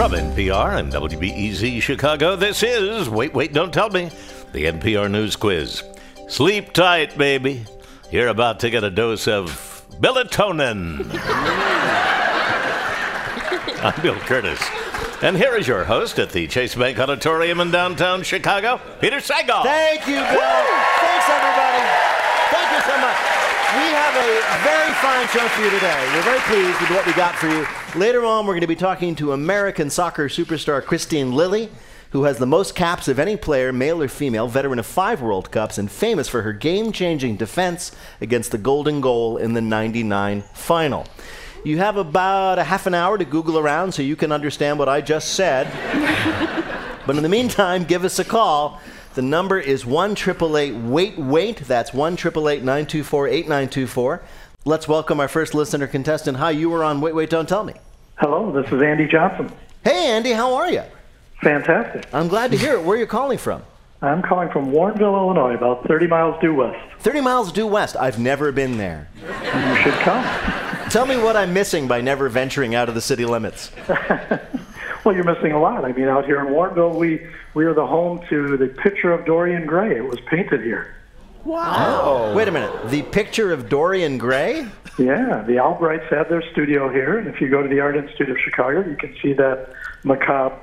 From NPR and WBEZ Chicago, this is Wait, Wait, Don't Tell Me, the NPR News Quiz. Sleep tight, baby. You're about to get a dose of melatonin. I'm Bill Kurtis. And here is your host at the Chase Bank Auditorium in downtown Chicago, Peter Sagal. Thank you, Bill. Thanks, everybody. Thank you so much. We have a very fine show for you today. We're very pleased with what we got for you. Later on, we're going to be talking to American soccer superstar Kristine Lilly, who has the most caps of any player, male or female, veteran of five World Cups, and famous for her game changing defense against the Golden Goal in the 99 final. You have about a half an hour to Google around so you can understand what I just said. but in the meantime, give us a call. The number is 1 Wait Wait. That's 1 924 8924. Let's welcome our first listener contestant. Hi, you were on Wait Wait Don't Tell Me. Hello, this is Andy Johnson. Hey, Andy, how are you? Fantastic. I'm glad to hear it. Where are you calling from? I'm calling from Warrenville, Illinois, about 30 miles due west. 30 miles due west. I've never been there. You should come. Tell me what I'm missing by never venturing out of the city limits. well, you're missing a lot. I mean, out here in Warrenville, we, we are the home to the picture of Dorian Gray. It was painted here. Wow. Oh. Wait a minute. The picture of Dorian Gray? Yeah, the Albrights had their studio here, and if you go to the Art Institute of Chicago, you can see that macabre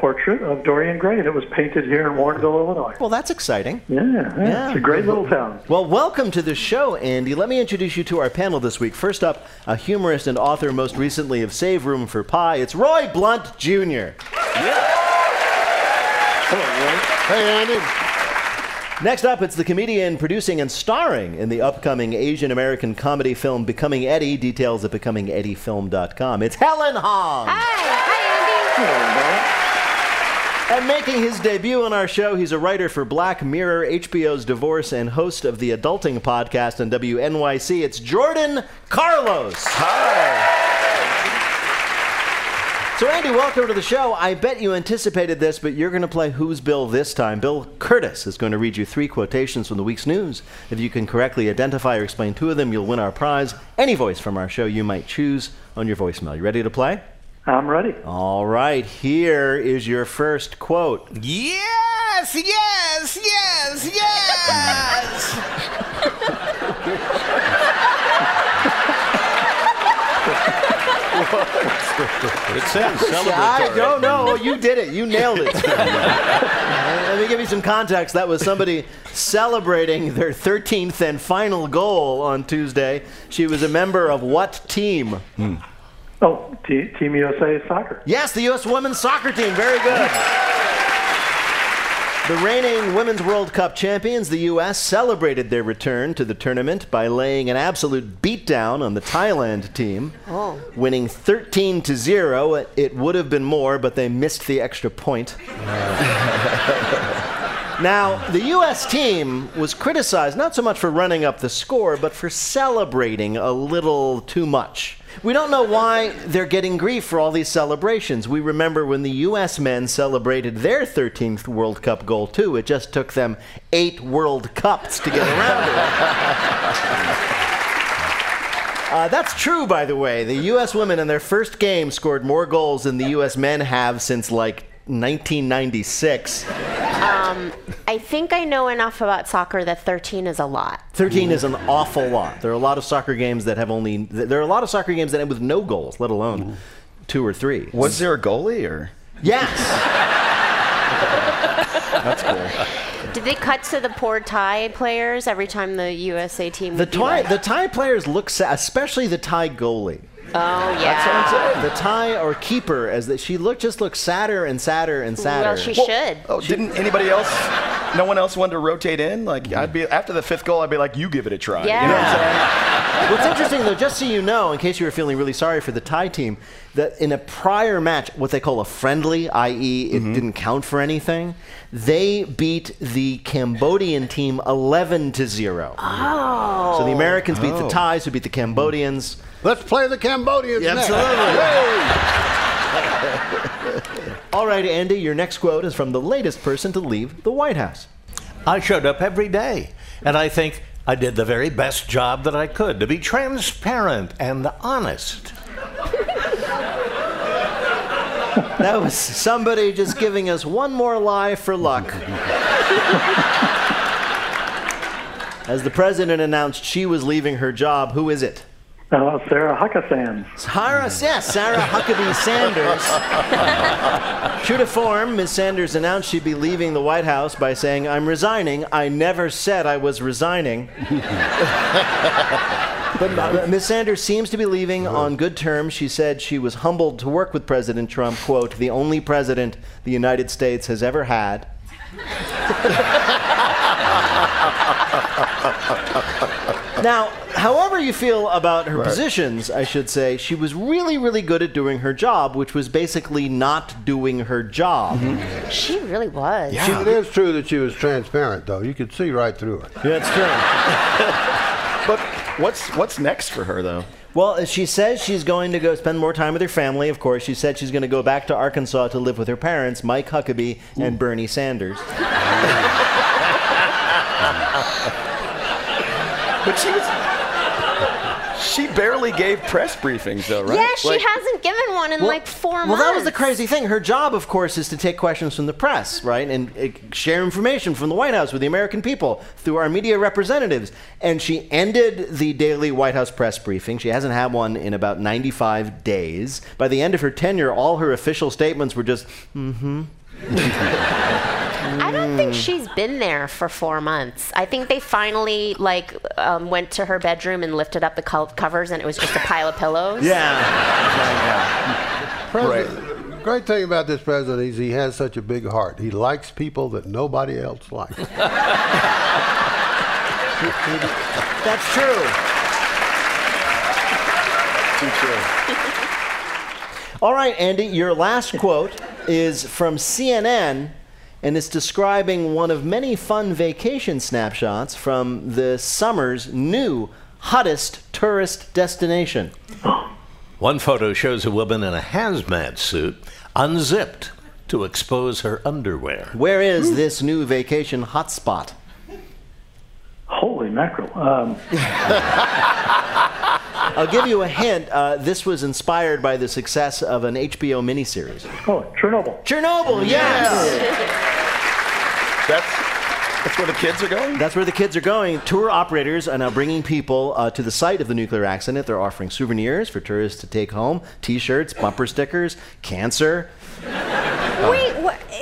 portrait of Dorian Gray, and it was painted here in Warrenville, Illinois. Well, that's exciting. Yeah, yeah, Yeah. it's a great little town. Well, welcome to the show, Andy. Let me introduce you to our panel this week. First up, a humorist and author, most recently of Save Room for Pie. It's Roy Blount Jr. Yeah. Hello, Roy. Hey, Andy. Next up, it's the comedian producing and starring in the upcoming Asian American comedy film Becoming Eddie. Details at becomingeddiefilm.com. It's Helen Hong. And making his debut on our show, he's a writer for Black Mirror, HBO's Divorce, and host of the Adulting podcast on WNYC. It's Jordan Carlos. Hi. So, Andy, welcome to the show. I bet you anticipated this, but you're going to play Who's Bill this time. Bill Kurtis is going to read you three quotations from the week's news. If you can correctly identify or explain two of them, you'll win our prize. Any voice from our show you might choose on your voicemail. You ready to play? I'm ready. All right, here is your first quote. Yes, yes, yes, yes. It says I don't know. You did it. You nailed it. Let me give you some context. That was somebody celebrating their 13th and final goal on Tuesday. She was a member of what team? Hmm. Oh, T- Team USA Soccer. Yes, the U.S. women's soccer team. Very good. The reigning Women's World Cup champions, the U.S., celebrated their return to the tournament by laying an absolute beatdown on the Thailand team, oh. winning 13 to 0. It, it would have been more, but they missed the extra point. Now, the U.S. team was criticized not so much for running up the score, but for celebrating a little too much. We don't know why they're getting grief for all these celebrations. We remember when the U.S. men celebrated their 13th World Cup goal, too. It just took them eight World Cups to get around it. Uh, that's true, by the way. The U.S. women in their first game scored more goals than the U.S. men have since like 1996. Um, I think I know enough about soccer that 13 is a lot. 13 is an awful lot. There are a lot of soccer games that have only. There are a lot of soccer games that end with no goals, let alone two or three. Was there a goalie or? Yes. That's cool. Did they cut to the poor Thai players every time the USA team The Thai, like- the Thai players look sad, especially the Thai goalie. Oh, yeah. The Thai or keeper, as that she looked, just looks sadder and sadder and sadder. Well, she should. Oh, didn't anybody else? No one else wanted to rotate in. Like mm-hmm. I'd be after the fifth goal, I'd be like, "You give it a try." You know what I'm saying? What's interesting, though, just so you know, in case you were feeling really sorry for the Thai team, that in a prior match, what they call a friendly, i.e., it mm-hmm. didn't count for anything, they beat the Cambodian team 11 to 0. Oh. So the Americans beat the Oh. Thais, who beat the Cambodians. Let's play the Cambodians next. All right, Andy, your next quote is from the latest person to leave the White House. I showed up every day, and I think I did the very best job that I could to be transparent and honest. That was somebody just giving us one more lie for luck. As the president announced she was leaving her job, who is it? Uh, Sarah Huckabee. Sarah, yes, Sarah Huckabee Sanders. True to form, Ms. Sanders announced she'd be leaving the White House by saying, I'm resigning. I never said I was resigning. but uh, Ms. Sanders seems to be leaving on good terms. She said she was humbled to work with President Trump, quote, the only president the United States has ever had. now, however you feel about her positions, I should say, she was really, really good at doing her job, which was basically not doing her job. She really was. She, it is true that she was transparent, though. You could see right through her. Yeah, it's true. But what's what's next for her though? Well, uh, she says she's going to go spend more time with her family, of course. She said she's going to go back to Arkansas to live with her parents, Mike Huckabee and Bernie Sanders. But she was. She barely gave press briefings though, right? Yeah, she Like- hasn't given one in like four well, months. Well, that was the crazy thing. Her job, of course, is to take questions from the press, right, and uh, share information from the White House with the American people through our media representatives. And she ended the daily White House press briefing. She hasn't had one in about 95 days. By the end of her tenure, all her official statements were just, mm-hmm. I don't think she's been there for four months. I think they finally like um, went to her bedroom and lifted up the co- covers, and it was just a pile of pillows. Yeah. President, Great thing about this president is he has such a big heart. He likes people that nobody else likes. That's true. All right, Andy, your last quote is from CNN, and it's describing one of many fun vacation snapshots from the summer's new hottest tourist destination. One photo shows a woman in a hazmat suit unzipped to expose her underwear. Where is this new vacation hotspot? Holy mackerel. Um, I'll give you a hint. Uh, this was inspired by the success of an HBO miniseries. oh, Chernobyl. Chernobyl, yes! That's that's where the kids are going. That's where the kids are going. Tour operators are now bringing people uh, to the site of the nuclear accident. They're offering souvenirs for tourists to take home T-shirts, bumper stickers, cancer.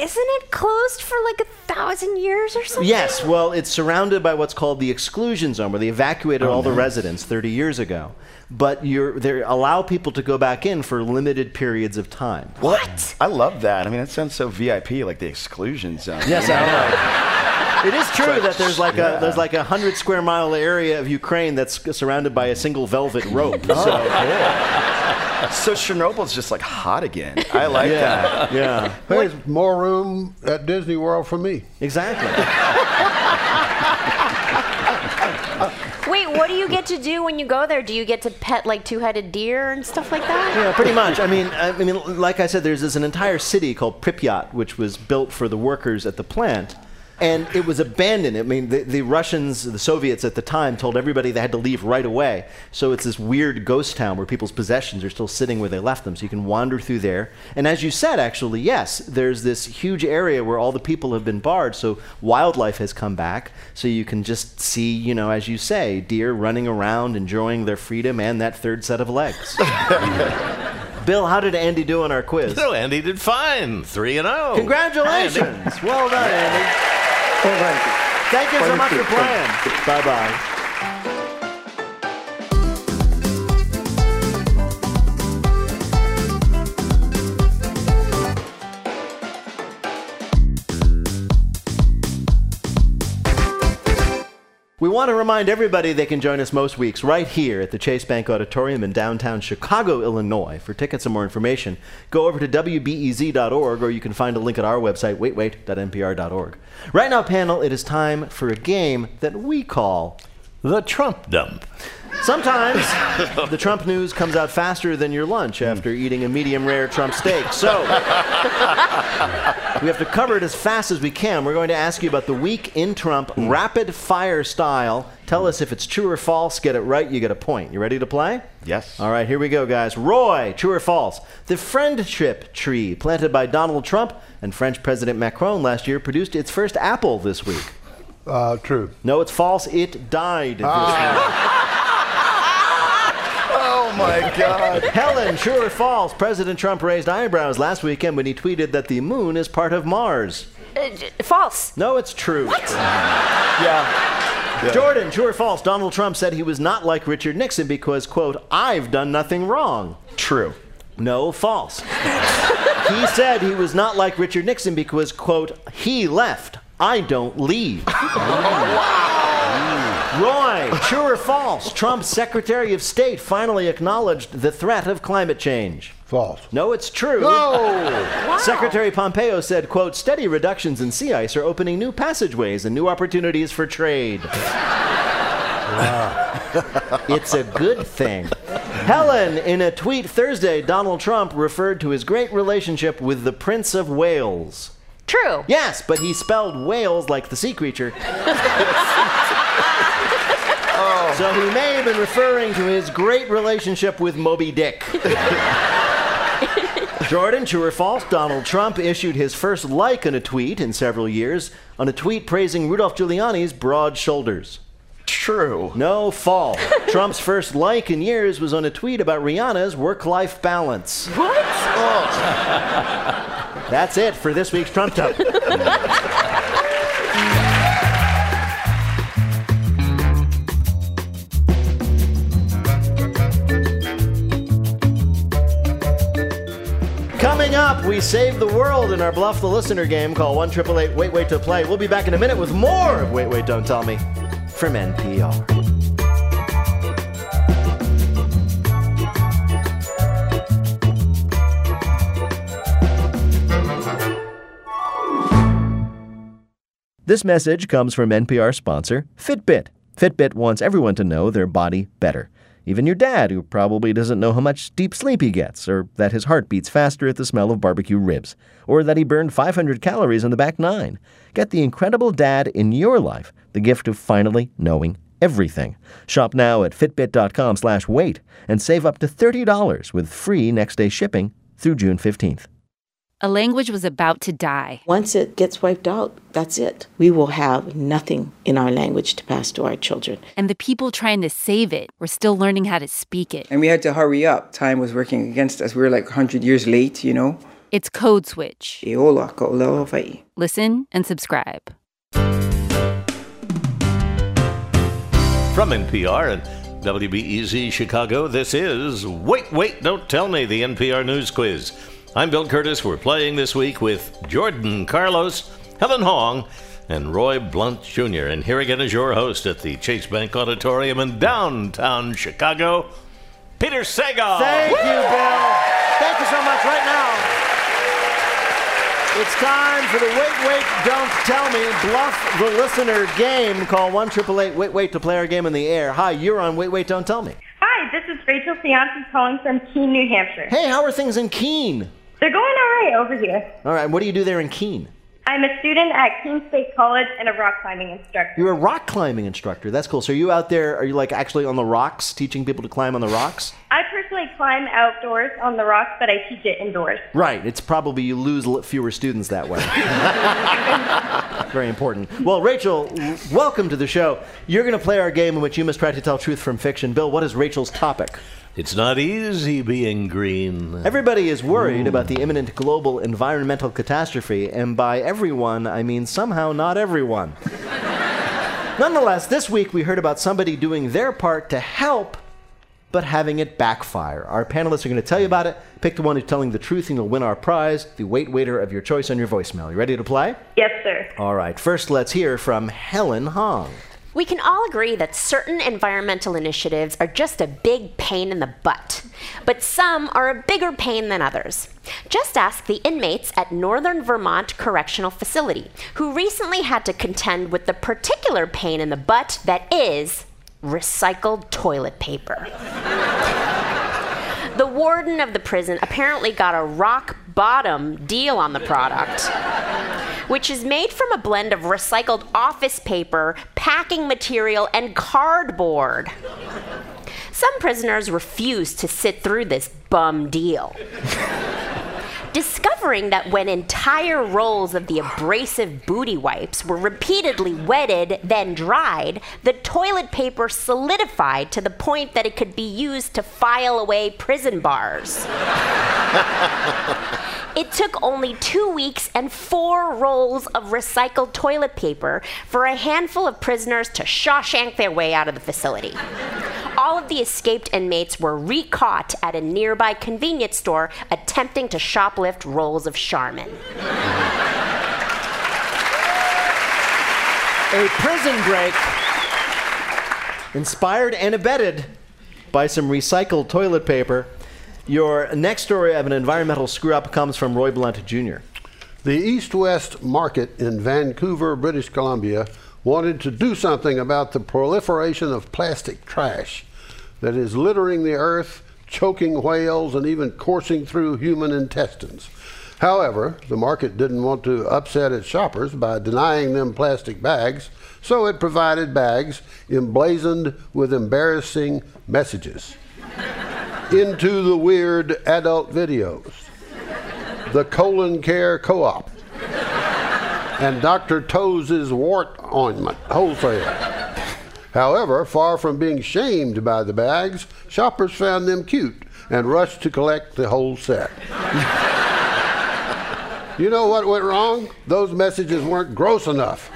Wait, what, isn't it closed for like a thousand years or something? Yes, well, it's surrounded by what's called the exclusion zone, where they evacuated oh, all the residents 30 years ago. But you're, they allow people to go back in for limited periods of time. What? I love that. I mean, that sounds so VIP, like the exclusion zone. Yes, I know. It is true that there's like a there's like a hundred square mile area of Ukraine that's surrounded by a single velvet rope. Oh, so So Chernobyl's just like hot again. I like that. yeah, There's more room at Disney World for me. exactly. Wait, what do you get to do when you go there? Do you get to pet like two-headed deer and stuff like that? Yeah, pretty much. I mean, I mean, like I said, there's this an entire city called Pripyat, which was built for the workers at the plant. And it was abandoned. I mean, the, the Russians, the Soviets at the time, told everybody they had to leave right away. So it's this weird ghost town where people's possessions are still sitting where they left them. So you can wander through there. And as you said, actually, yes, there's this huge area where all the people have been barred. So wildlife has come back. So you can just see, you know, as you say, deer running around, enjoying their freedom and that third set of legs. Bill, how did Andy do on our quiz? No, Andy did fine. 3 and oh. 0. Congratulations. Well done, Andy. Oh, thank you. Thank you so much you. for playing. Bye bye. We want to remind everybody they can join us most weeks right here at the Chase Bank Auditorium in downtown Chicago, Illinois. For tickets and more information, go over to WBEZ.org or you can find a link at our website, waitwait.npr.org. Right now, panel, it is time for a game that we call the Trump dump. Sometimes the Trump news comes out faster than your lunch hmm. after eating a medium rare Trump steak. So we have to cover it as fast as we can. We're going to ask you about the week in Trump, hmm. rapid fire style. Tell us if it's true or false. Get it right, you get a point. You ready to play? Yes. All right, here we go, guys. Roy, true or false? The friendship tree planted by Donald Trump and French President Macron last year produced its first apple this week. Uh, true. No, it's false. It died this. Oh my God. Helen, true or false? President Trump raised eyebrows last weekend when he tweeted that the moon is part of Mars. Uh, false. No, it's true. Yeah. Jordan, true or false? Donald Trump said he was not like Richard Nixon because, quote, I've done nothing wrong. True. No, false. he said he was not like Richard Nixon because, quote, he left. I don't leave. Roy, true or false? Trump's Secretary of State finally acknowledged the threat of climate change. False. No, it's true. No! Secretary Pompeo said, quote, steady reductions in sea ice are opening new passageways and new opportunities for trade. it's a good thing. Helen, in a tweet Thursday, Donald Trump referred to his great relationship with the Prince of Wales. True. Yes, but he spelled whales like the sea creature. So he may have been referring to his great relationship with Moby Dick. Jordan, true or false? Donald Trump issued his first like on a tweet in several years on a tweet praising Rudolph Giuliani's broad shoulders. True. No, false. Trump's first like in years was on a tweet about Rihanna's work life balance. What? Oh. That's it for this week's Trump Dump. Coming up, we save the world in our Bluff the Listener game. Call 1 888 Wait Wait to Play. We'll be back in a minute with more of Wait Wait Don't Tell Me from NPR. This message comes from NPR sponsor Fitbit. Fitbit wants everyone to know their body better. Even your dad, who probably doesn't know how much deep sleep he gets, or that his heart beats faster at the smell of barbecue ribs, or that he burned 500 calories on the back nine. Get the incredible dad in your life the gift of finally knowing everything. Shop now at fitbit.com slash wait and save up to $30 with free next day shipping through June 15th. A language was about to die. Once it gets wiped out, that's it. We will have nothing in our language to pass to our children. And the people trying to save it were still learning how to speak it. And we had to hurry up. Time was working against us. We were like 100 years late, you know? It's Code Switch. Eola ka oloha wai. Listen and subscribe. From NPR and WBEZ Chicago, this is Wait, Wait, Don't Tell Me, the NPR News Quiz. I'm Bill Kurtis. We're playing this week with Jordan Carlos, Helen Hong, and Roy Blount Jr. And here again is your host at the Chase Bank Auditorium in downtown Chicago, Peter Sagal. Thank you, Bill. Thank you so much. Right now, it's time for the Wait, Wait, Don't Tell Me Bluff the Listener game. Call 1 888 Wait, Wait to play our game in the air. Hi, you're on Wait, Wait, Don't Tell Me. Hi, this is Rachel Cianci calling from Keene, New Hampshire. Hey, how are things in Keene? They're going all right over here. All right, what do you do there in Keene? I'm a student at Keene State College and a rock climbing instructor. You're a rock climbing instructor. That's cool. So are you out there, are you like actually on the rocks, teaching people to climb on the rocks? I personally climb outdoors on the rocks, but I teach it indoors. Right. It's probably you lose fewer students that way. Very important. Well, Rachel, welcome to the show. You're going to play our game in which you must try to tell truth from fiction. Bill, what is Rachel's topic? It's not easy being green. Everybody is worried about the imminent global environmental catastrophe, and by everyone, I mean somehow not everyone. Nonetheless, this week we heard about somebody doing their part to help, but having it backfire. Our panelists are going to tell you about it. Pick the one who's telling the truth, and you'll win our prize, the wait waiter of your choice on your voicemail. You ready to play? Yes, sir. All right, first let's hear from Helen Hong. We can all agree that certain environmental initiatives are just a big pain in the butt, but some are a bigger pain than others. Just ask the inmates at Northern Vermont Correctional Facility, who recently had to contend with the particular pain in the butt that is recycled toilet paper. the warden of the prison apparently got a rock bottom deal on the product, which is made from a blend of recycled office paper, packing material, and cardboard. Some prisoners refuse to sit through this bum deal. Discovering that when entire rolls of the abrasive booty wipes were repeatedly wetted, then dried, the toilet paper solidified to the point that it could be used to file away prison bars. It took only two weeks and four rolls of recycled toilet paper for a handful of prisoners to Shawshank their way out of the facility. All of the escaped inmates were recaught at a nearby convenience store attempting to shoplift rolls of Charmin. A prison break inspired and abetted by some recycled toilet paper. Your next story of an environmental screw up comes from Roy Blount Jr. The East West Market in Vancouver, British Columbia, wanted to do something about the proliferation of plastic trash that is littering the earth, choking whales, and even coursing through human intestines. However, the market didn't want to upset its shoppers by denying them plastic bags, so it provided bags emblazoned with embarrassing messages. Into the weird adult videos, the colon care co-op, and Dr. Toes' wart ointment wholesale. However, far from being shamed by the bags, shoppers found them cute and rushed to collect the whole set. you know what went wrong? Those messages weren't gross enough.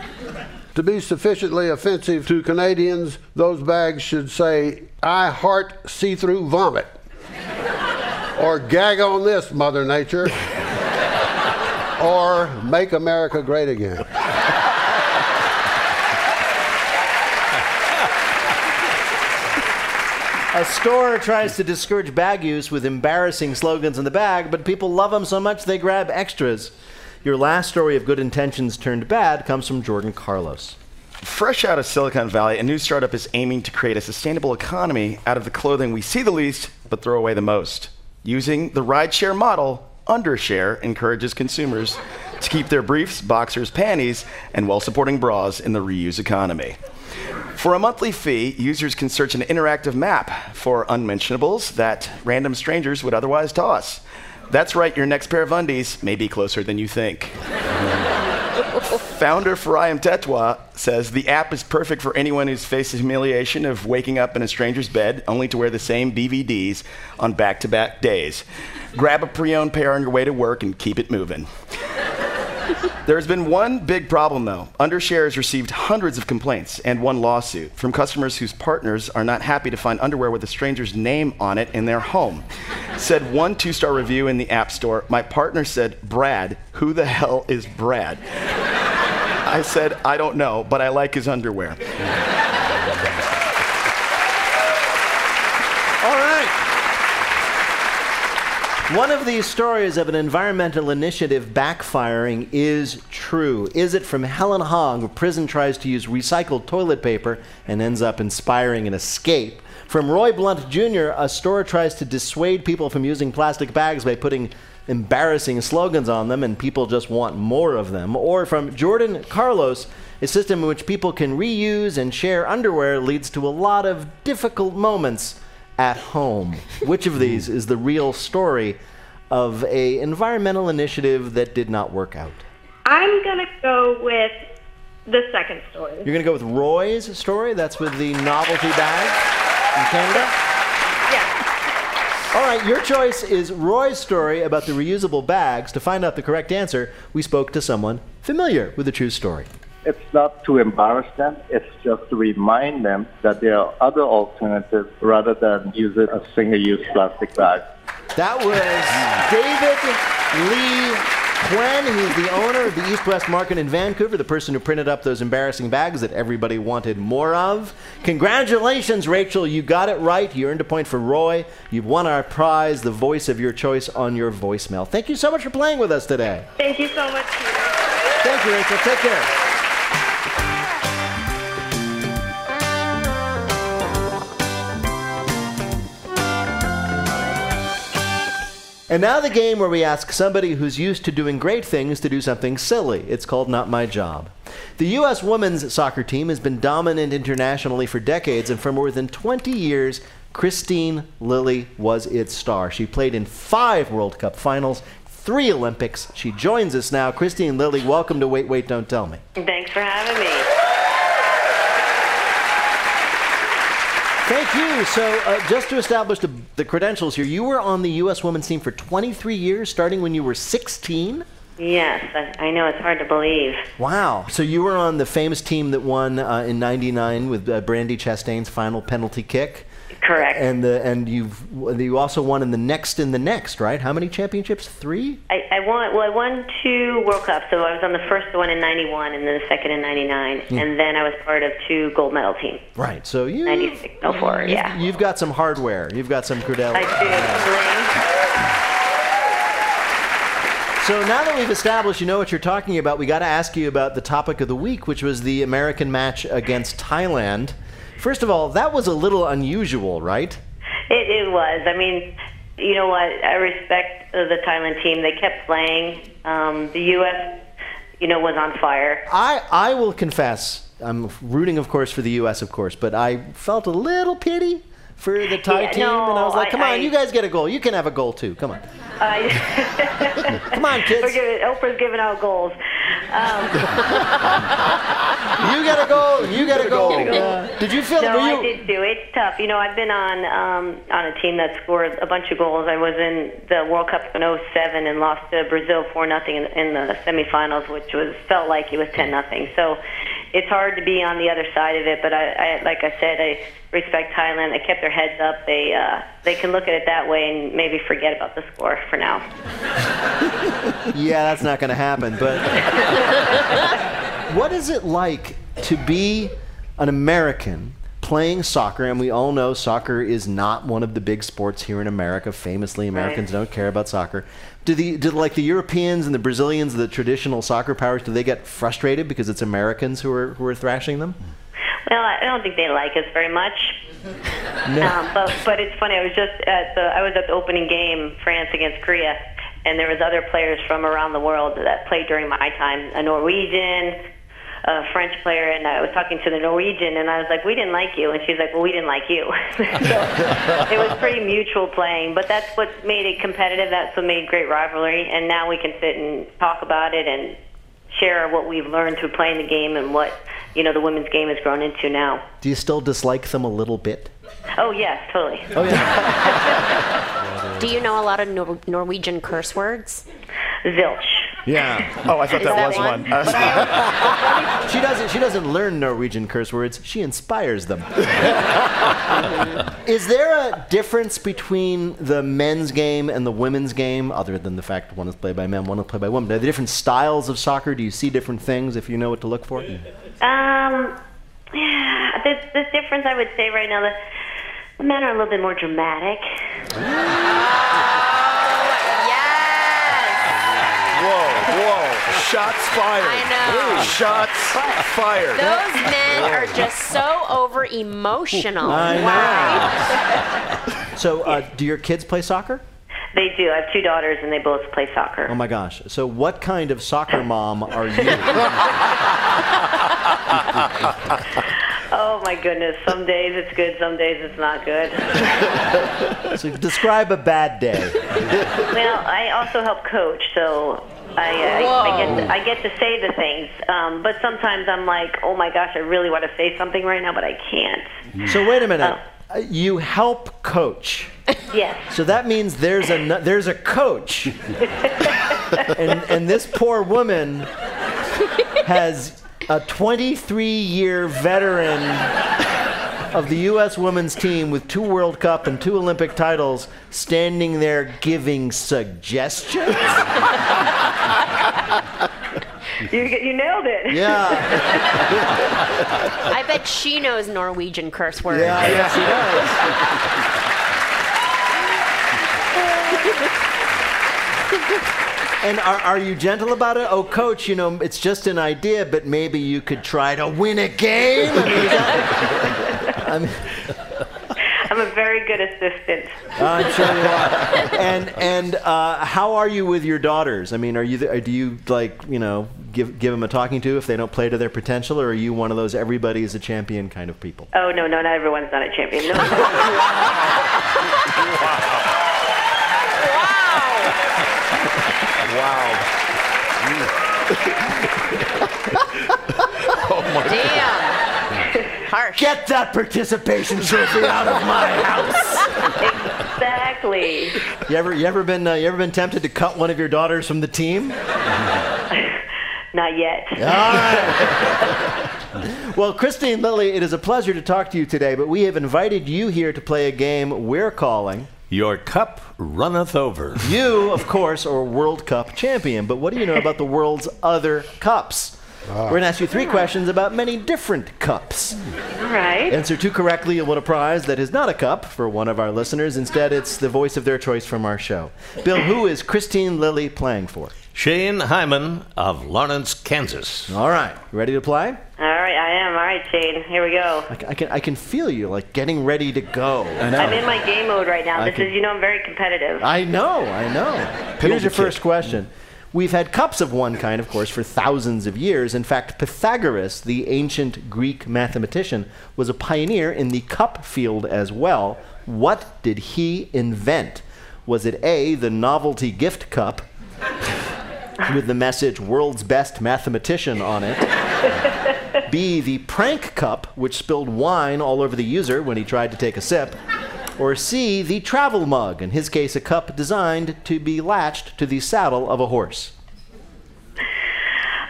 To be sufficiently offensive to Canadians, those bags should say, I heart see through vomit. Or gag on this, Mother Nature. or make America great again. A store tries to discourage bag use with embarrassing slogans in the bag, but people love them so much they grab extras. Your last story of good intentions turned bad comes from Jordan Carlos. Fresh out of Silicon Valley, a new startup is aiming to create a sustainable economy out of the clothing we see the least but throw away the most. Using the rideshare model, Undershare encourages consumers to keep their briefs, boxers, panties, and well supporting bras in the reuse economy. For a monthly fee, users can search an interactive map for unmentionables that random strangers would otherwise toss. That's right, your next pair of undies may be closer than you think. Founder Farayam Tetwa says the app is perfect for anyone who's faced the humiliation of waking up in a stranger's bed only to wear the same BVDs on back to back days. Grab a pre owned pair on your way to work and keep it moving. There's been one big problem, though. Undershare has received hundreds of complaints and one lawsuit from customers whose partners are not happy to find underwear with a stranger's name on it in their home. Said one two star review in the App Store My partner said, Brad, who the hell is Brad? I said, I don't know, but I like his underwear. All right. One of these stories of an environmental initiative backfiring is true. Is it from Helen Hong, where prison tries to use recycled toilet paper and ends up inspiring an escape? From Roy Blount Jr., a store tries to dissuade people from using plastic bags by putting embarrassing slogans on them and people just want more of them. Or from Jordan Carlos, a system in which people can reuse and share underwear leads to a lot of difficult moments at home. Which of these is the real story of a environmental initiative that did not work out? I'm going to go with the second story. You're going to go with Roy's story? That's with the novelty bag in Canada? Yeah. All right, your choice is Roy's story about the reusable bags. To find out the correct answer, we spoke to someone familiar with the true story. It's not to embarrass them, it's just to remind them that there are other alternatives rather than using a single use plastic bag. That was David Lee Kwan. He's the owner of the East West Market in Vancouver, the person who printed up those embarrassing bags that everybody wanted more of. Congratulations, Rachel. You got it right. You earned a point for Roy. You've won our prize, the voice of your choice on your voicemail. Thank you so much for playing with us today. Thank you so much, Peter. Thank you, Rachel. Take care. And now the game where we ask somebody who's used to doing great things to do something silly. It's called Not My Job. The U.S. women's soccer team has been dominant internationally for decades, and for more than 20 years, Kristine Lilly was its star. She played in five World Cup finals, three Olympics. She joins us now. Kristine Lilly, welcome to Wait, Wait, Don't Tell Me. Thanks for having me. Thank you. So, uh, just to establish the, the credentials here, you were on the U.S. women's team for 23 years, starting when you were 16. Yes, I, I know it's hard to believe. Wow. So, you were on the famous team that won uh, in 99 with uh, Brandi Chastain's final penalty kick. Correct. And the and you've you also won in the next in the next, right? How many championships? Three. I, I won. Well, I won two World Cups. So I was on the first one in '91, and then the second in '99, Yeah. Hmm. and then I was part of two gold medal teams. Right. So you. 96, 04, you've- yeah. You've got some hardware. You've got some credentials. So now that we've established you know what you're talking about, we got to ask you about the topic of the week, which was the American match against Thailand. First of all, that was a little unusual, right? It, it was. I mean, you know what? I respect uh, the Thailand team. They kept playing. Um, the U.S. You know was on fire. I I will confess, I'm rooting, of course, for the U.S., of course, but I felt a little pity for the Thai Yeah, team, and I was no, like, I- "Come on, I- you guys get a goal. You can have a goal too. Come on." I- Come on, kids. We're giving, Oprah's giving out goals. Um, You got a goal. You got a goal. Uh, did you feel? no, you? I did do. It's tough. You know, I've been on um, on a team that scored a bunch of goals. I was in the World Cup in 07 and lost to Brazil four nothing in, in the semifinals, which was felt like it was ten nothing. So it's hard to be on the other side of it. But I, I like I said, I respect Thailand. They kept their heads up. They uh, they can look at it that way and maybe forget about the score for now. yeah, that's not going to happen. But what is it like to be an American playing soccer? And we all know soccer is not one of the big sports here in America. Famously, Americans don't care about soccer. Do the do like the Europeans and the Brazilians, the traditional soccer powers, do they get frustrated because it's Americans who are who are thrashing them? Well, I don't think they like us very much. No. Um, but but it's funny. I was just at the I was at the opening game, France against Korea, and there was other players from around the world that played during my time. A Norwegian, a French player, and I was talking to the Norwegian, and I was like, "We didn't like you," and she's like, "Well, we didn't like you." so it was pretty mutual playing, but that's what made it competitive. That's what made great rivalry, and now we can sit and talk about it and share what we've learned through playing the game and what you know the women's game has grown into now. Do you still dislike them a little bit? Oh yes, totally. Oh yeah. Do you know a lot of Nor- Norwegian curse words? Zilch. Yeah. Oh, I thought that, that was one? one. she doesn't. She doesn't learn Norwegian curse words. She inspires them. Is there a difference between the men's game and the women's game, other than the fact one is played by men, one is played by women? Are there different styles of soccer? Do you see different things if you know what to look for? Um, yeah, the, the difference I would say right now that the men are a little bit more dramatic. Whoa, whoa. Shots fired. I know. Shots fired. Those men are just so over emotional. I know. Wow. So, uh, do your kids play soccer? They do. I have two daughters, and they both play soccer. Oh my gosh! So, what kind of soccer mom are you? Oh my goodness! Some days it's good, some days it's not good. so, describe a bad day. well, I also help coach, so I, uh, I, I get to, I get to say the things. Um, but sometimes I'm like, oh my gosh, I really want to say something right now, but I can't. So, wait a minute. Uh, You help coach. Yes. So that means there's a there's a coach, and and this poor woman has a 23 year veteran of the U.S. women's team with two World Cup and two Olympic titles standing there giving suggestions. You you nailed it. Yeah. I bet she knows Norwegian curse words. Yeah, yeah, she does. And are, are you gentle about it? Oh, coach, you know, it's just an idea, but maybe you could try to win a game. I mean, I mean, I'm a very good assistant. I'm sure you are. And and uh, how are you with your daughters? I mean, are you the, do you like you know give give them a talking to if they don't play to their potential, or are you one of those everybody is a champion kind of people? Oh no, no, not everyone's not a champion. No. Wow. wow. oh my Damn. Harsh. Get that participation trophy out of my house. Exactly. You ever you ever been uh, you ever been tempted to cut one of your daughters from the team? Not yet. All right. Well, Kristine Lilly, it is a pleasure to talk to you today, but we have invited you here to play a game we're calling Your cup runneth over. You, of course, are a World Cup champion, but what do you know about the world's other cups? We're going to ask you three questions about many different cups. All right. Answer two correctly, you'll win a prize that is not a cup for one of our listeners. Instead, it's the voice of their choice from our show. Bill, who is Kristine Lilly playing for? Shane Hyman of Lawrence, Kansas. All right, ready to play? All right, I am. All right, Shane. Here we go. I, I can, I can feel you like getting ready to go. I'm in my game mode right now. I This can- is, you know, I'm very competitive. I know, I know. Here's your first question. We've had cups of one kind, of course, for thousands of years. In fact, Pythagoras, the ancient Greek mathematician, was a pioneer in the cup field as well. What did he invent? Was it A, the novelty gift cup with the message world's best mathematician on it? B, the prank cup, which spilled wine all over the user when he tried to take a sip? Or C, the travel mug, in his case, a cup designed to be latched to the saddle of a horse?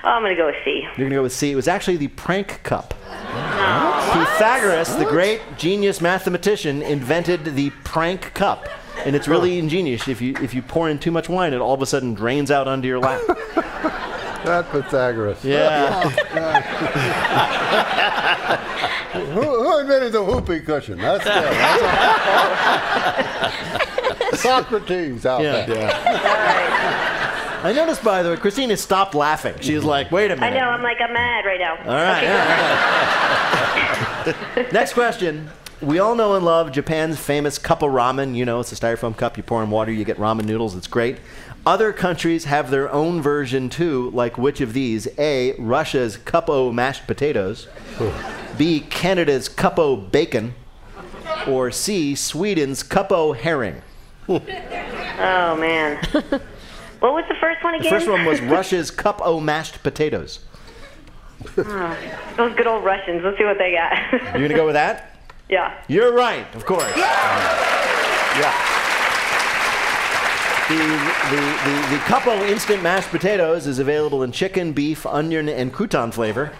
Oh, I'm going to go with C. You're going to go with C. It was actually the prank cup. Pythagoras, the great genius mathematician, invented the prank cup. And it's really ingenious. If you, if you pour in too much wine, it all of a sudden drains out onto your lap. That Pythagoras. Yeah. who, who invented the whoopee cushion? That's good. That's Socrates out Yeah. there. I noticed, by the way, Christina stopped laughing. She's like, wait a minute. I know. I'm like, I'm mad right now. All right. Next question. We all know and love Japan's famous cup of ramen. You know, it's a styrofoam cup. You pour in water, you get ramen noodles. It's great. Other countries have their own version too, like which of these? A. Russia's cup-o mashed potatoes. B. Canada's cup-o bacon. Or C. Sweden's cup-o herring. Oh, man. what was the first one again? The again? first one was Russia's cup-o mashed potatoes. Oh, those good old Russians. Let's see what they got. You're gonna go with that? Yeah. You're right, of course. Yeah. The, the, the, the Cupo instant mashed potatoes is available in chicken, beef, onion, and crouton flavor.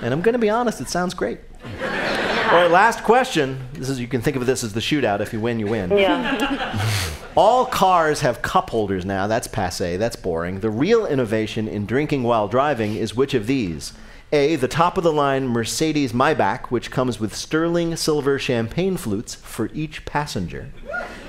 And I'm going to be honest, it sounds great. All right, last question. This is you can think of this as the shootout. If you win, you win. Yeah. All cars have cup holders now. That's passe. That's boring. The real innovation in drinking while driving is which of these? A. The top of the line Mercedes Maybach, which comes with sterling silver champagne flutes for each passenger.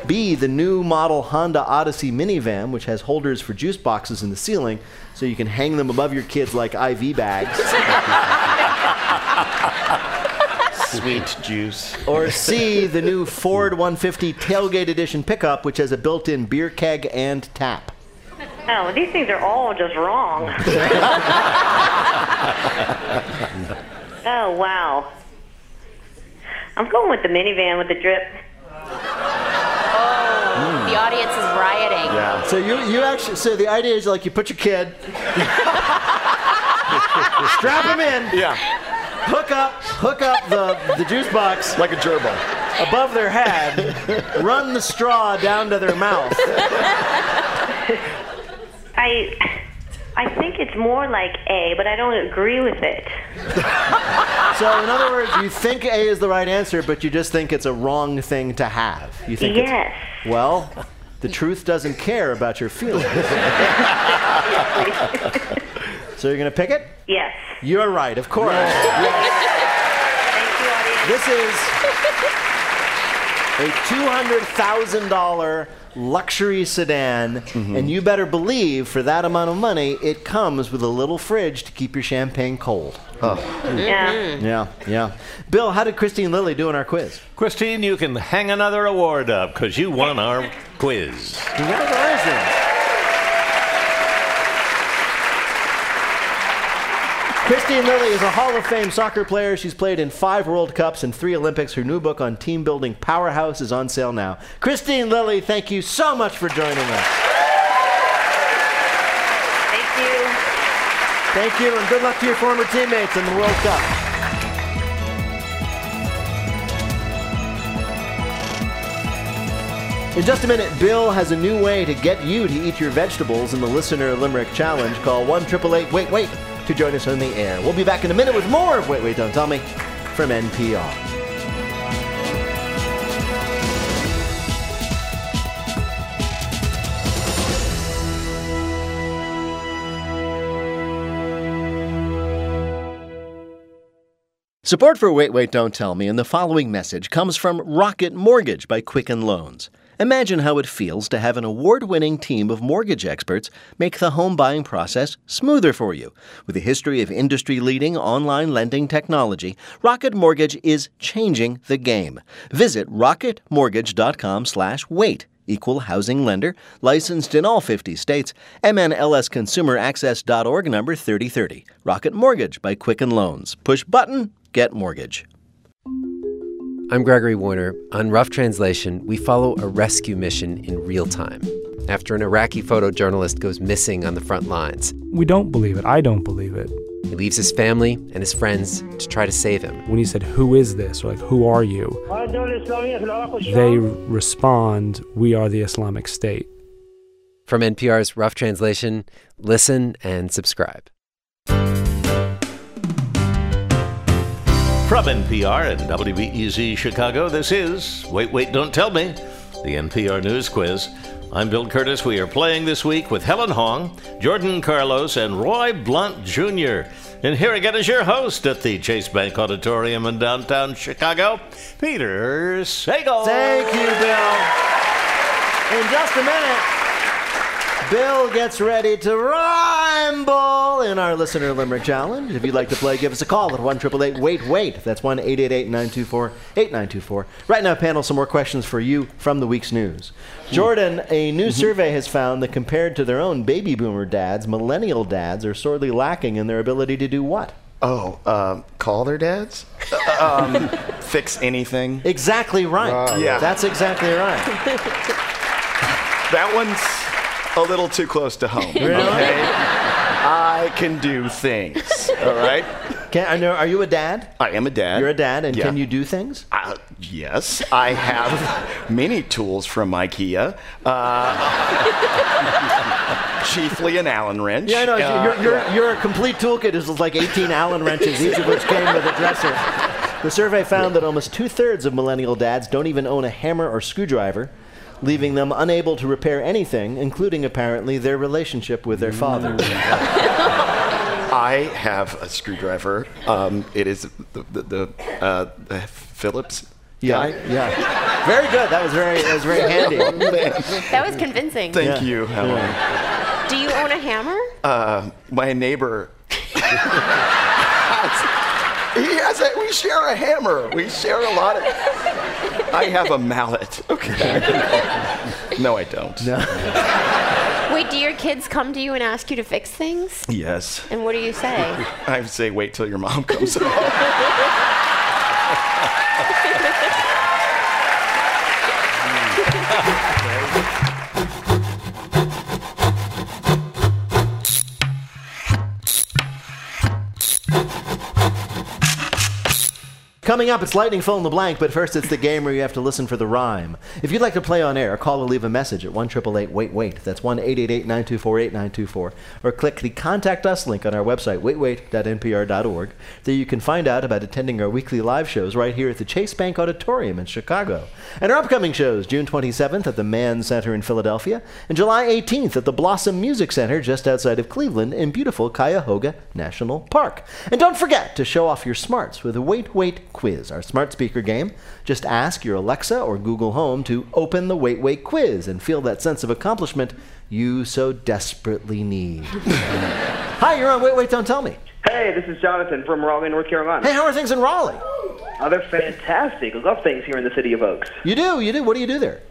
B. The new model Honda Odyssey minivan, which has holders for juice boxes in the ceiling so you can hang them above your kids like IV bags. Sweet juice. Or C, the new Ford 150 Tailgate Edition pickup, which has a built in beer keg and tap. Oh, these things are all just wrong. oh, wow. I'm going with the minivan with the drip. Oh, the audience is rioting. Yeah. So you, you actually, so the idea is like you put your kid, strap him in, Yeah. hook up, hook up the, the juice box Like a gerbil. above their head, run the straw down to their mouth. I, I think it's more like A, but I don't agree with it. So in other words, you think A is the right answer, but you just think it's a wrong thing to have. You think Yes. well, the truth doesn't care about your feelings. so you're gonna pick it? Yes. You're right, of course. Thank you, audience. This is a $200,000 luxury sedan, mm-hmm. and you better believe for that amount of money, it comes with a little fridge to keep your champagne cold. Oh. Yeah. Yeah, yeah. Bill, how did Kristine Lilly do in our quiz? Kristine, you can hang another award up because you won our quiz. Congratulations. Kristine Lilly is a Hall of Fame soccer player. She's played in five World Cups and three Olympics. Her new book on team building Powerhouse is on sale now. Kristine Lilly, thank you so much for joining us. Thank you. Thank you, and good luck to your former teammates in the World Cup. In just a minute, Bill has a new way to get you to eat your vegetables in the Listener Limerick Challenge. Call 1 888 Wait Wait to join us on the air. We'll be back in a minute with more of Wait Wait Don't Tell Me from NPR. Support for Wait Wait Don't Tell Me and the following message comes from Rocket Mortgage by Quicken Loans. Imagine how it feels to have an award winning team of mortgage experts make the home buying process smoother for you. With a history of industry leading online lending technology, Rocket Mortgage is changing the game. Visit rocketmortgage.com slash wait. Equal housing lender, licensed in all 50 states, NMLSconsumeraccess.org number 3030. Rocket Mortgage by Quicken Loans. Push button, get mortgage. I'm Gregory Warner. On Rough Translation, we follow a rescue mission in real time after an Iraqi photojournalist goes missing on the front lines. We don't believe it. I don't believe it. He leaves his family and his friends to try to save him. When he said, Who is this? or like, Who are you? They respond, We are the Islamic State. From NPR's Rough Translation, listen and subscribe. From NPR and WBEZ Chicago, this is Wait, Wait, Don't Tell Me, the NPR News Quiz. I'm Bill Kurtis. We are playing this week with Helen Hong, Jordan Carlos, and Roy Blount Jr. And here again is your host at the Chase Bank Auditorium in downtown Chicago, Peter Sagal. Thank you, Bill. In just a minute, Bill gets ready to rumble in our listener limerick challenge. If you'd like to play, give us a call at one triple eight wait wait. That's one eight eight eight nine two four eight nine two four. Right now, panel, some more questions for you from the week's news. Jordan, a new survey has found that compared to their own baby boomer dads, millennial dads are sorely lacking in their ability to do what? Oh, um, call their dads? um, fix anything? Exactly right. Yeah. That's exactly right. That one's a little too close to home. Really? Okay? I can do things. All right? Can, I know, are you a dad? I am a dad. You're a dad, and Yeah. can you do things? Uh, yes, I have many tools from IKEA, uh, chiefly an Allen wrench. Yeah, I know. Uh, your, your, yeah. your complete toolkit is like 18 Allen wrenches, each of which came with a dresser. The survey found that almost two thirds of millennial dads don't even own a hammer or screwdriver, leaving them unable to repair anything, including apparently their relationship with their father. I have a screwdriver. Um, it is the, the, the, uh, the Phillips. Yeah, guy. yeah. Very good. That was very, that was very handy. That was convincing. Thank Yeah. you, Helen. Do you own a hammer? Uh, my neighbor. He has a. We share a hammer. We share a lot of. I have a mallet. Okay. no, I don't. No. Wait, do your kids come to you and ask you to fix things? Yes. And what do you say? I say wait till your mom comes home. Coming up, it's lightning fill in the blank, but first it's the game where you have to listen for the rhyme. If you'd like to play on air, call or leave a message at 1 wait wait. That's 1 924 8924. Or click the Contact Us link on our website, waitwait.npr.org. There you can find out about attending our weekly live shows right here at the Chase Bank Auditorium in Chicago. And our upcoming shows June 27th at the Mann Center in Philadelphia, and July 18th at the Blossom Music Center just outside of Cleveland in beautiful Cuyahoga National Park. And don't forget to show off your smarts with a Wait Wait quiz quiz, our smart speaker game. Just ask your Alexa or Google Home to open the Wait Wait quiz and feel that sense of accomplishment you so desperately need. Hi, you're on Wait Wait Don't Tell Me. Hey, this is Jonathan from Raleigh, North Carolina. Hey, how are things in Raleigh? Oh, they're fantastic. I love things here in the city of Oaks. You do, you do. What do you do there?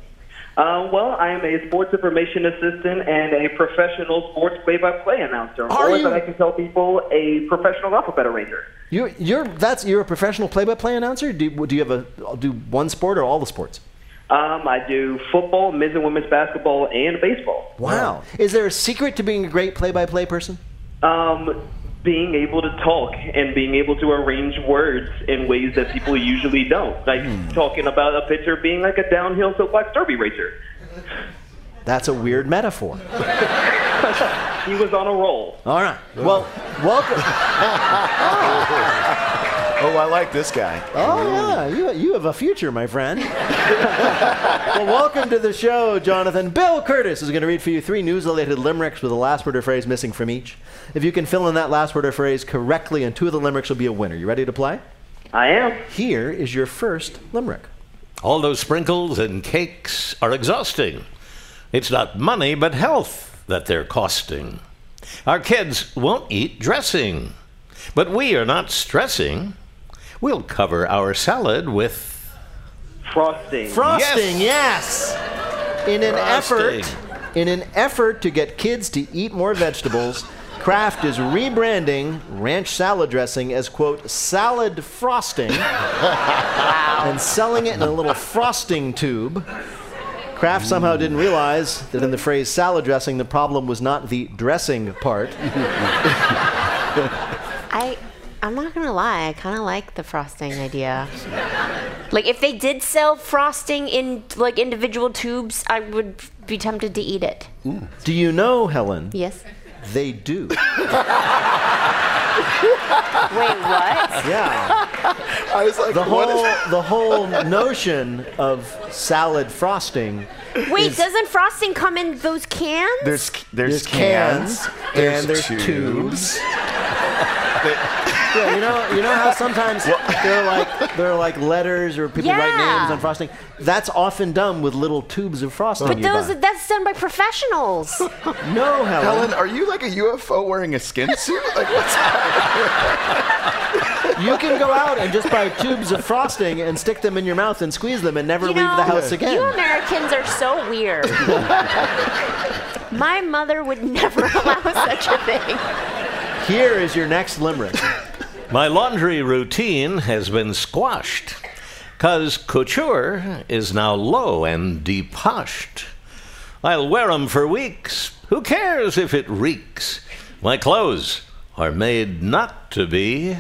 Uh, well, I am a sports information assistant and a professional sports play-by-play announcer. Are or you? as I can tell people, a professional alphabet arranger. You, you're that's you're a professional play-by-play announcer. Do, do you have a do one sport or all the sports? Um, I do football, men's and women's basketball, and baseball. Wow. Is there a secret to being a great play-by-play person? Um, being able to talk and being able to arrange words in ways that people usually don't. Like hmm. talking about a pitcher being like a downhill soapbox derby racer. That's a weird metaphor. he was on a roll. All right. Well, welcome. Oh, I like this guy. Oh yeah, you, you have a future, my friend. well, welcome to the show, Jonathan. Bill Kurtis is going to read for you three news-related limericks with a last word or phrase missing from each. If you can fill in that last word or phrase correctly, and two of the limericks will be a winner. You ready to play? I am. Here is your first limerick. All those sprinkles and cakes are exhausting. It's not money, but health that they're costing. Our kids won't eat dressing, but we are not stressing. We'll cover our salad with frosting. Frosting, yes. In an Frosting. effort, in an effort to get kids to eat more vegetables, Kraft is rebranding ranch salad dressing as quote salad frosting and selling it in a little frosting tube. Kraft somehow didn't realize that in the phrase salad dressing, the problem was not the dressing part. I I'm not gonna lie, I kind of like the frosting idea. Like if they did sell frosting in like individual tubes, I would be tempted to eat it. Do you know, Helen? Yes. They do. Wait, what? Yeah. I was like, the whole is- the whole notion of salad frosting. Wait, is- doesn't frosting come in those cans? There's there's, There's cans, and there's tubes. yeah, you know, you know how sometimes there are like there are like letters or people write names on frosting. That's often done with little tubes of frosting. but those buy. that's done by professionals. no, Helen. Helen, are you like a UFO wearing a skin suit? Like what's You can go out and just buy tubes of frosting and stick them in your mouth and squeeze them and never You leave know, the house again. You Americans are so weird. My mother would never allow such a thing. Here is your next limerick. My laundry routine has been squashed, cause couture is now low and depashed. I'll wear 'em for weeks. Who cares if it reeks? My clothes are made not to be.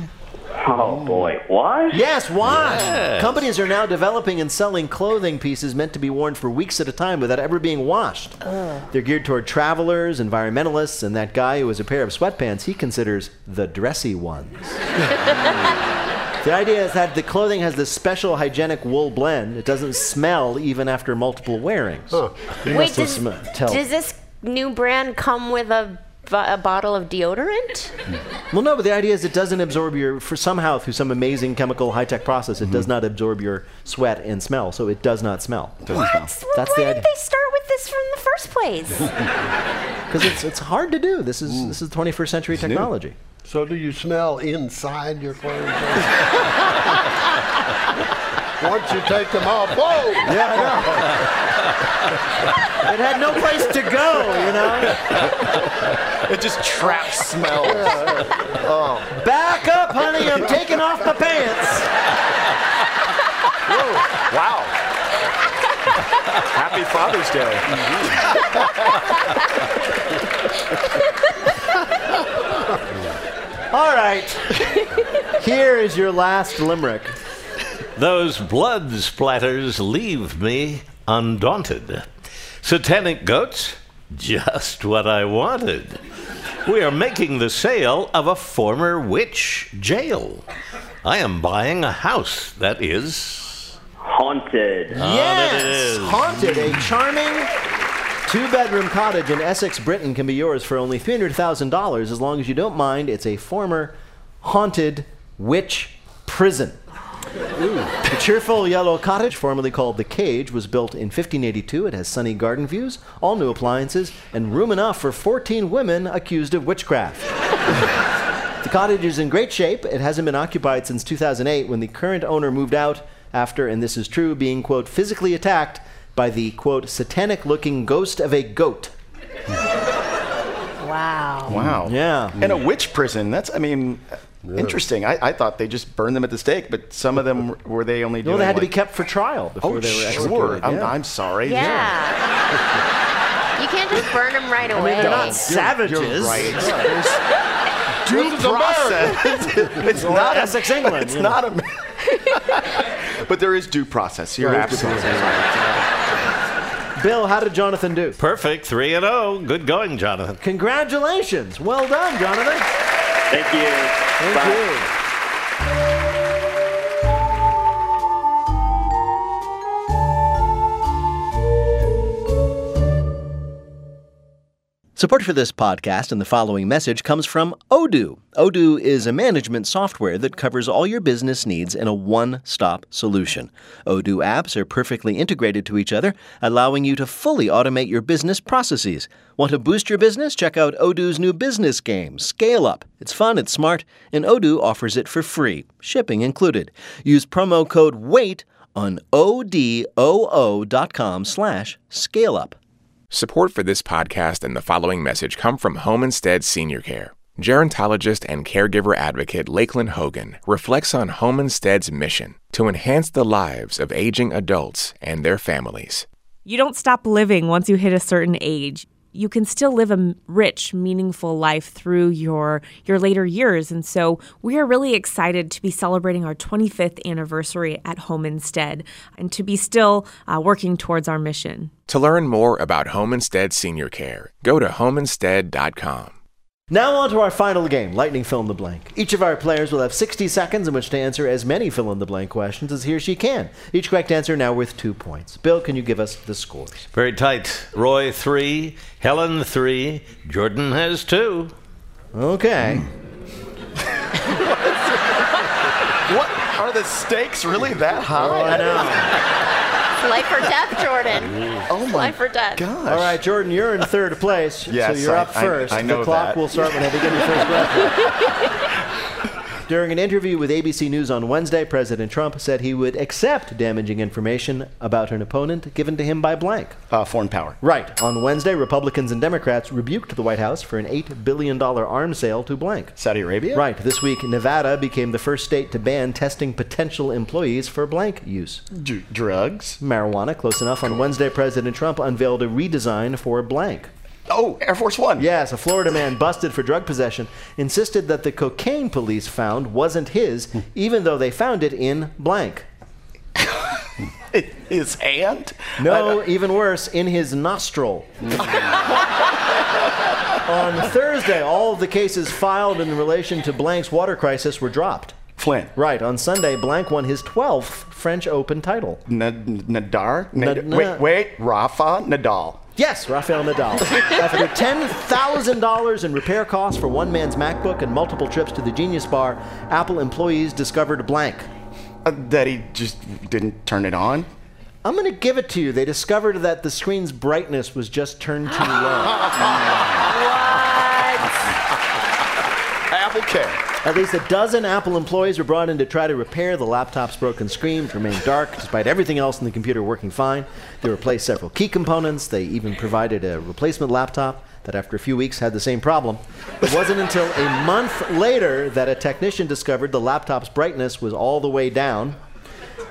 Oh mm. boy, what? Yes, why? Yes. Companies are now developing and selling clothing pieces meant to be worn for weeks at a time without ever being washed. They're geared toward travelers, environmentalists, and that guy who has a pair of sweatpants he considers the dressy ones. the idea is that the clothing has this special hygienic wool blend. It doesn't smell even after multiple wearings. You Wait, does, sm- tell- does this new brand come with a, bo- a bottle of deodorant? Well, no, but the idea is it doesn't absorb your, for somehow through some amazing chemical high tech process, it Mm-hmm. does not absorb your sweat and smell, so it does not smell. What? Well, That's why the didn't they start with this from the first place? Because it's, it's hard to do. This is this is 21st century new. technology. So do you smell inside your clothes? Once you take them off, whoa! Yeah, I know. It had no place to go, you know. It just traps smells. Oh. Back up, honey. I'm taking off my pants. Wow. Happy Father's Day. Mm-hmm. All right. Here is your last limerick. Those blood splatters leave me undaunted. Satanic goats, just what I wanted. We are making the sale of a former witch jail. I am buying a house that is Haunted. Ah, yes, haunted. A charming two-bedroom cottage in Essex, Britain, can be yours for only three hundred thousand dollars, as long as you don't mind. It's a former haunted witch prison. The cheerful yellow cottage, formerly called the Cage, was built in 1582. It has sunny garden views, all new appliances, and room enough for 14 women accused of witchcraft. the cottage is in great shape. It hasn't been occupied since 2008 when the current owner moved out after, and this is true, being, quote, physically attacked by the, quote, satanic looking ghost of a goat. Wow. Wow. Yeah. And a witch prison. That's, I mean, interesting. I, I thought they just burned them at the stake, but some of them were they only doing No, they had to be kept for trial oh, before Oh, they were sure. executed. I'm. I'm sorry. Yeah. you can't just burn them right away. they're not You're- savages. You're right. Right. Due This is America. process. it's Or not Essex, England, It's you know. not a. but there is due process. You're There is absolutely right. Bill, how did Jonathan do? Perfect. 3 and 0. Good going, Jonathan. Congratulations. Well done, Jonathan. Thank you. Thank Bye. you. Support for this podcast and the following message comes from Odoo. Odoo is a management software that covers all your business needs in a one stop solution. Odoo apps are perfectly integrated to each other, allowing you to fully automate your business processes. Want to boost your business? Check out Odoo's new business game, Scale Up. It's fun, it's smart, and Odoo offers it for free, shipping included. Use promo code WAIT on odoo.com slash scale up. Support for this podcast and the following message come from Home Instead Senior Care. Gerontologist and caregiver advocate Lakelyn Hogan reflects on Home Instead's mission to enhance the lives of aging adults and their families. You don't stop living once you hit a certain age. You can still live a rich, meaningful life through your your later years, and so we are really excited to be celebrating our 25th anniversary at Home Instead, and to be still uh, working towards our mission. To learn more about Home Instead Senior Care, go to homeinstead.com. Now on to our final game, Lightning Fill in the Blank. Each of our players will have 60 seconds in which to answer as many fill in the blank questions as he or she can. Each correct answer now worth two points. Bill, can you give us the scores? Very tight. Roy, 3. Helen, 3. Jordan has 2. Okay. What are the stakes really that high? Oh, I know. Life or death, Jordan. Mm. Oh my Life or death. gosh. All right, Jordan, you're in third place, Yes, so you're I- up first. I know the clock that. will start when I begin your first question. During an interview with ABC News on Wednesday, President Trump said he would accept damaging information about an opponent given to him by blank. Uh, foreign power. Right. On Wednesday, Republicans and Democrats rebuked the White House for an $8 billion arms sale to blank. Saudi Arabia? Right. This week, Nevada became the first state to ban testing potential employees for blank use. D- drugs? Marijuana, close enough. On Wednesday, President Trump unveiled a redesign for blank. Oh, Air Force One. Yes, a Florida man busted for drug possession insisted that the cocaine police found wasn't his, even though they found it in blank. His hand? No, even worse, in his nostril. On Thursday, all of the cases filed in relation to Blank's water crisis were dropped. Flynn. Right. On Sunday, Blank won his 12th French Open title. N- Nadar? Nad- Nad- wait, wait. Rafa Nadal. Yes, Rafael Nadal. After $10,000 in repair costs for one man's MacBook and multiple trips to the Genius Bar, Apple employees discovered blank. Uh, that he just didn't turn it on? I'm going to give it to you. They discovered that the screen's brightness was just turned too low. what? Apple Care. At least a dozen Apple employees were brought in to try to repair the laptop's broken screen, which remained dark despite everything else in the computer working fine. They replaced several key components. They even provided a replacement laptop that, after a few weeks, had the same problem. It wasn't until a month later that a technician discovered the laptop's brightness was all the way down.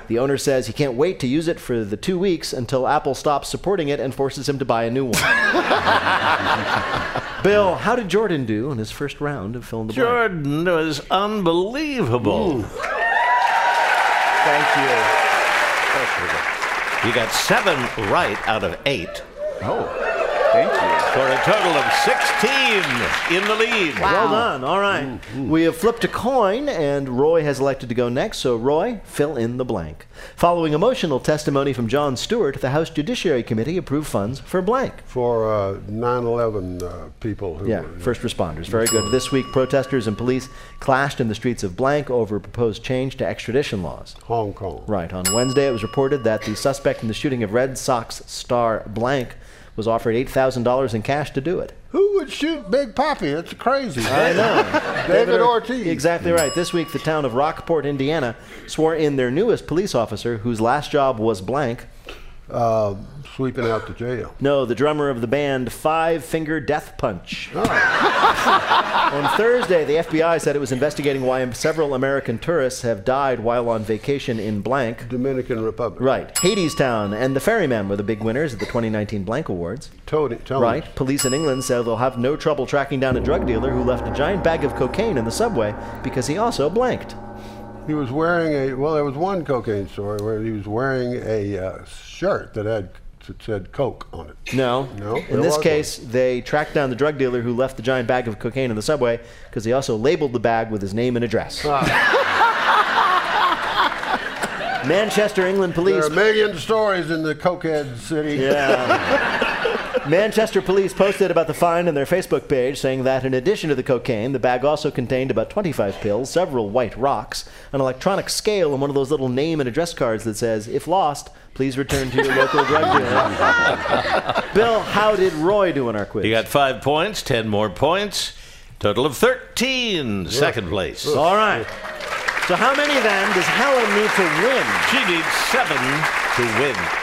The owner says he can't wait to use it for the two weeks until Apple stops supporting it and forces him to buy a new one. Bill, how did Jordan do in his first round of Fill in the Blank? Jordan was unbelievable. Thank you. You got seven right out of eight. Oh, thank you. for a total of 16 in the lead. Well done. All right. We have flipped a coin, and Roy has elected to go next. So, Roy, fill in the blank. Following emotional testimony from Jon Stewart, the House Judiciary Committee approved funds for blank. For uh, 9/11 uh, people who Yeah, were, first responders. Very good. This week, protesters and police clashed in the streets of Blank over a proposed change to extradition laws. Hong Kong. Right. On Wednesday, it was reported that the suspect in the shooting of Red Sox star Blank was offered $8,000 in cash to do it. Who would shoot Big Papi? It's crazy. I know. David Or- Ortiz. Exactly right. This week, the town of Rockport, Indiana, swore in their newest police officer, whose last job was blank. Uh, sweeping out the jail. No, the drummer of the band Five Finger Death Punch. Oh. on Thursday, the FBI said it was investigating why several American tourists have died while on vacation in blank. Dominican Republic. Right. Hadestown and the Ferryman were the big winners at the 2019 Blank Awards. Tony, Tony. Right. Police in England say they'll have no trouble tracking down a drug dealer who left a giant bag of cocaine in the subway because he also blanked. He was wearing a well. There was one cocaine story where he was wearing a uh, shirt that had that said Coke on it. No. No, In this case, they tracked down the drug dealer who left the giant bag of cocaine in the subway because he also labeled the bag with his name and address. Ah. Manchester, England police. There are a million stories in the cokehead city. Yeah. Manchester police posted about the find on their Facebook page, saying that in addition to the cocaine, the bag also contained about 25 pills, several white rocks, an electronic scale, and one of those little name and address cards that says, if lost, please return to your local drug dealer. Bill, how did Roy do in our quiz? He got five points, 10 more points, total of 13, second place. All right. So how many then does Helen need to win? She needs seven to win.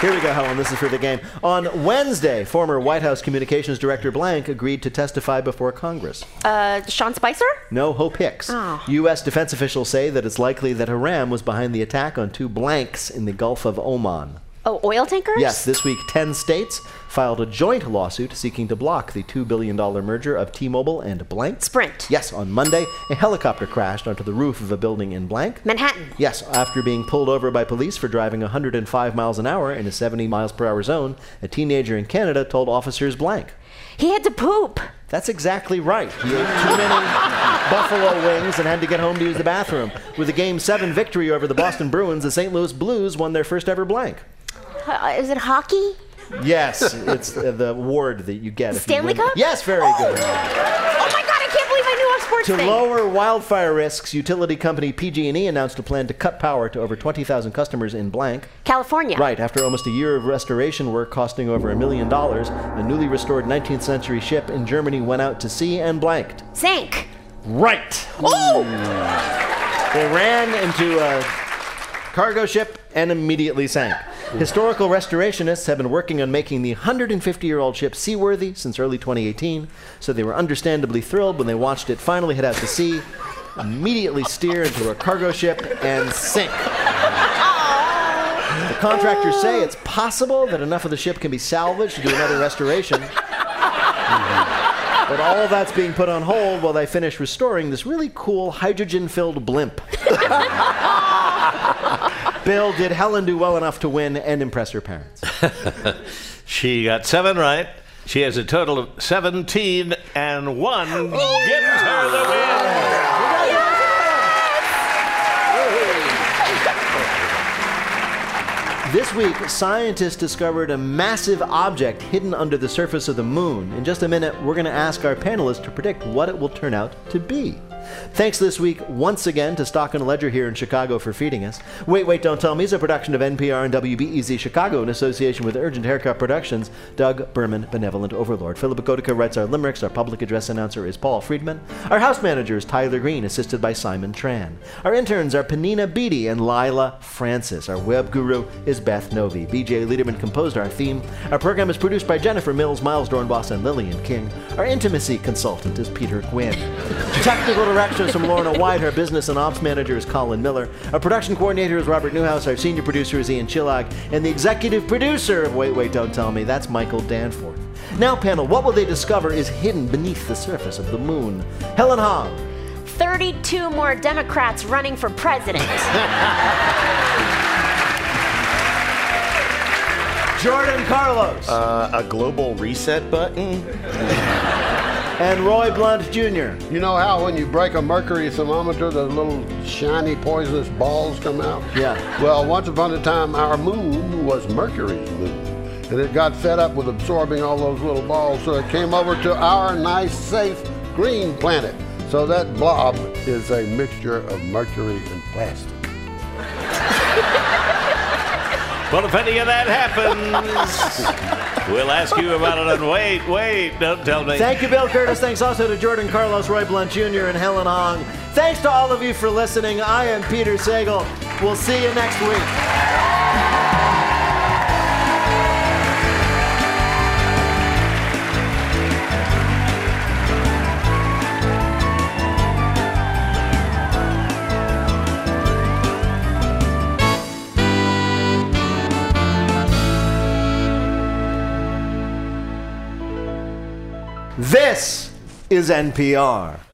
Here we go, Helen. This is for the game. On Wednesday, former White House Communications Director Blank agreed to testify before Congress. Uh, Sean Spicer? No, Hope Hicks. Oh. U.S. defense officials say that it's likely that Iran was behind the attack on two blanks in the Gulf of Oman. Oh, oil tankers? Yes, this week, 10 states filed a joint lawsuit seeking to block the $2 billion merger of T Mobile and Blank. Sprint. Yes, on Monday, a helicopter crashed onto the roof of a building in Blank. Manhattan. Yes, after being pulled over by police for driving 105 miles an hour in a 70 miles per hour zone, a teenager in Canada told officers blank. He had to poop. That's exactly right. He ate too many buffalo wings and had to get home to use the bathroom. With a Game 7 victory over the Boston Bruins, the St. Louis Blues won their first ever blank. Uh, is it hockey? Yes, it's the award that you get. if you Stanley win. Cup? Yes, very good. Oh, oh my god, I can't believe I knew sports To thing. lower wildfire risks, utility company PG&E announced a plan to cut power to over 20,000 customers in blank. California. Right, after almost a year of restoration work costing over a million dollars, a newly restored 19th century ship in Germany went out to sea and blanked. Sank. Right. Oh! They ran into a cargo ship and immediately sank. Historical restorationists have been working on making the 150 year old ship seaworthy since early 2018, so they were understandably thrilled when they watched it finally head out to sea, immediately steer into a cargo ship, and sink. The contractors say it's possible that enough of the ship can be salvaged to do another restoration. But all that's being put on hold while they finish restoring this really cool hydrogen filled blimp. Bill, did Helen do well enough to win and impress her parents? She got seven right. She has a total of 17 and one oh, gives her the win. This week, scientists discovered a massive object hidden under the surface of the moon. In just a minute, we're going to ask our panelists to predict what it will turn out to be. Thanks this week once again to Stock and Ledger here in Chicago for feeding us. Wait, Wait, Don't Tell Me is a production of NPR and WBEZ Chicago in association with Urgent Haircut Productions. Doug Berman, Benevolent Overlord. Philipp Goedicke writes our limericks. Our public address announcer is Paul Friedman. Our house manager is Tyler Green, assisted by Simon Tran. Our interns are Panina Beatty and Lila Francis. Our web guru is Beth Novey. BJ Liederman composed our theme. Our program is produced by Jennifer Mills, Miles Doornbos, and Lillian King. Our intimacy consultant is Peter Gwinn. Technical directions from Lorna White. Our business and ops manager is Colin Miller. Our production coordinator is Robert Newhouse. Our senior producer is Ian Chillag. And the executive producer of Wait, Wait, Don't Tell Me, that's Michael Danforth. Now, panel, what will they discover is hidden beneath the surface of the moon? Helen Hong. 32 more Democrats running for president. Jordan Carlos. Uh, a global reset button. and Roy Blount Jr. You know how when you break a mercury thermometer, the little shiny poisonous balls come out? Yeah. Well, once upon a time, our moon was Mercury's moon. And it got fed up with absorbing all those little balls, so it came over to our nice, safe green planet. So that blob is a mixture of mercury and plastic. Well, if any of that happens, we'll ask you about it. And wait, wait, don't tell me. Thank you, Bill Kurtis. Thanks also to Jordan Carlos, Roy Blount Jr., and Helen Hong. Thanks to all of you for listening. I am Peter Sagal. We'll see you next week. This is NPR.